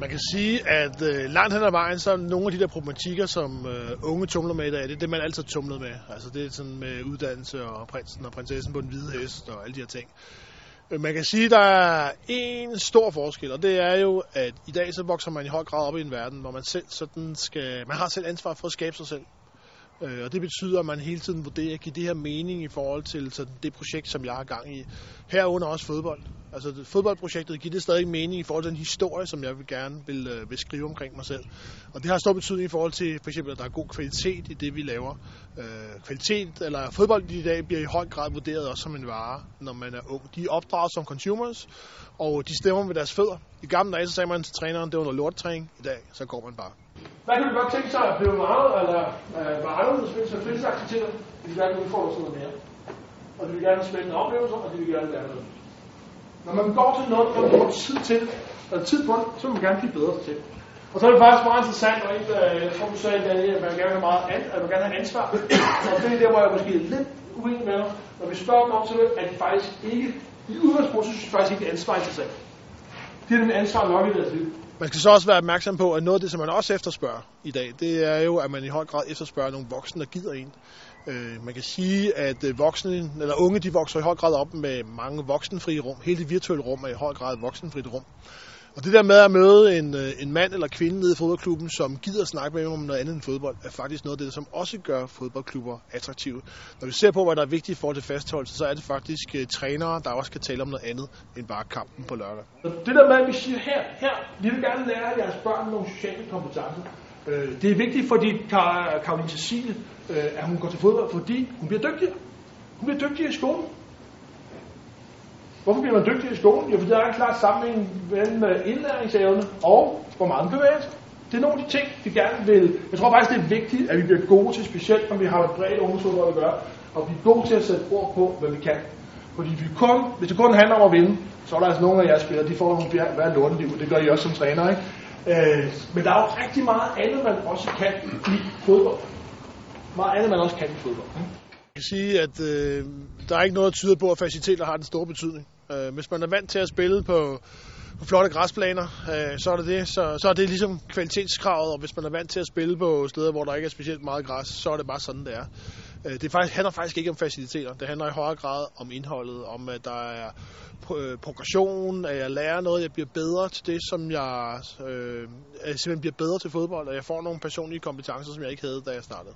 Man kan sige, at øh, langt hen ad vejen, så er nogle af de der problematikker, som øh, unge tumler med i dag, det er det, man altid tumlet med. Altså det er sådan med uddannelse og prinsen og prinsessen på den hvide hest og alle de her ting. Øh, Man kan sige, at der er en stor forskel, og det er jo, at i dag så vokser man i høj grad op i en verden, hvor man selv sådan skal, man har selv ansvar for at skabe sig selv. Øh, Og det betyder, at man hele tiden vurderer, giver det her mening i forhold til så det projekt, som jeg har gang i. Herunder også fodbold. Altså fodboldprojektet giver det stadig mening i forhold til den historie, som jeg vil gerne vil, øh, vil skrive omkring mig selv. Og det har stor betydning i forhold til, for eksempel, at der er god kvalitet i det, vi laver. Øh, kvalitet, eller fodbold i dag, bliver i høj grad vurderet også som en vare, når man er ung. De er opdraget som consumers, og de stemmer med deres fødder. I gamle dage, så sagde man til træneren, det var noget lorttræning. I dag, så går man bare. Hvad kan du godt tænke sig at blive meget, eller øh, være anderledes ved til fritidsaktiviteter? De vil gerne udfordre sig noget mere. Og de vil gerne have spændende oplevelser, og de vil gerne lære noget. Når man går til noget, og man får tid til, eller tid på det, så vil man gerne blive bedre til. Og så er det faktisk meget interessant, og ikke, øh, jeg tror du sagde, at man gerne vil have meget an, at man gerne have ansvar. og det er der, hvor jeg måske er lidt uenig med dig. Når vi spørger dem om til det, at de faktisk ikke, i udgangspunktet, synes de faktisk ikke, at ansvar i sig selv. De har nemlig ansvar nok i deres liv. Man skal så også være opmærksom på, at noget af det, som man også efterspørger i dag, det er jo, at man i høj grad efterspørger nogle voksne, der gider en. Øh, man kan sige, at øh, voksne, eller unge, de vokser i høj grad op med mange voksenfrie rum. Hele det virtuelle rum er i høj grad et voksenfrit rum. Og det der med at møde en, øh, en mand eller kvinde nede i fodboldklubben, som gider snakke med om noget andet end fodbold, er faktisk noget af det, som også gør fodboldklubber attraktive. Når vi ser på, hvad der er vigtigt for til fastholdelse, så er det faktisk uh, trænere, der også kan tale om noget andet end bare kampen på lørdag. Det der med, at vi siger her, her, vi vil gerne lære jeres børn nogle sociale kompetencer. Øh, det er vigtigt, fordi Karoline Cecilie, at hun går til fodbold, fordi hun bliver dygtigere. Hun bliver dygtigere i skolen. Hvorfor bliver man dygtig i skolen? Jo, fordi der er en klar sammenhæng mellem øh, indlæringsevne og hvor meget man bevæger sig. Det er nogle af de ting, vi gerne vil. Jeg tror faktisk, det er vigtigt, at vi bliver gode til, specielt når vi har et bredt ungdomsfodbold at gøre, og blive gode til at sætte ord på, hvad vi kan. Fordi vi kun, hvis det kun handler om at vinde, så er der altså nogle af jeres spillere, de får nogle hver- hver lorteliv, og det gør I også som træner, ikke? Øh, men der er jo rigtig meget andet, man også kan i fodbold. Meget andet, man også kan i fodbold. ikke? Kan sige, at øh, der er ikke noget, at tyde på, at faciliteter har den store betydning. Øh, hvis man er vant til at spille på, på flotte græsplaner, øh, så er det det. Så, så er det ligesom kvalitetskravet, og hvis man er vant til at spille på steder, hvor der ikke er specielt meget græs, så er det bare sådan, det er. Øh, det faktisk, handler faktisk ikke om faciliteter. Det handler i højere grad om indholdet, om at der er øh, progression, at jeg lærer noget, jeg bliver bedre til det, som jeg, øh, jeg simpelthen bliver bedre til fodbold, og jeg får nogle personlige kompetencer, som jeg ikke havde, da jeg startede.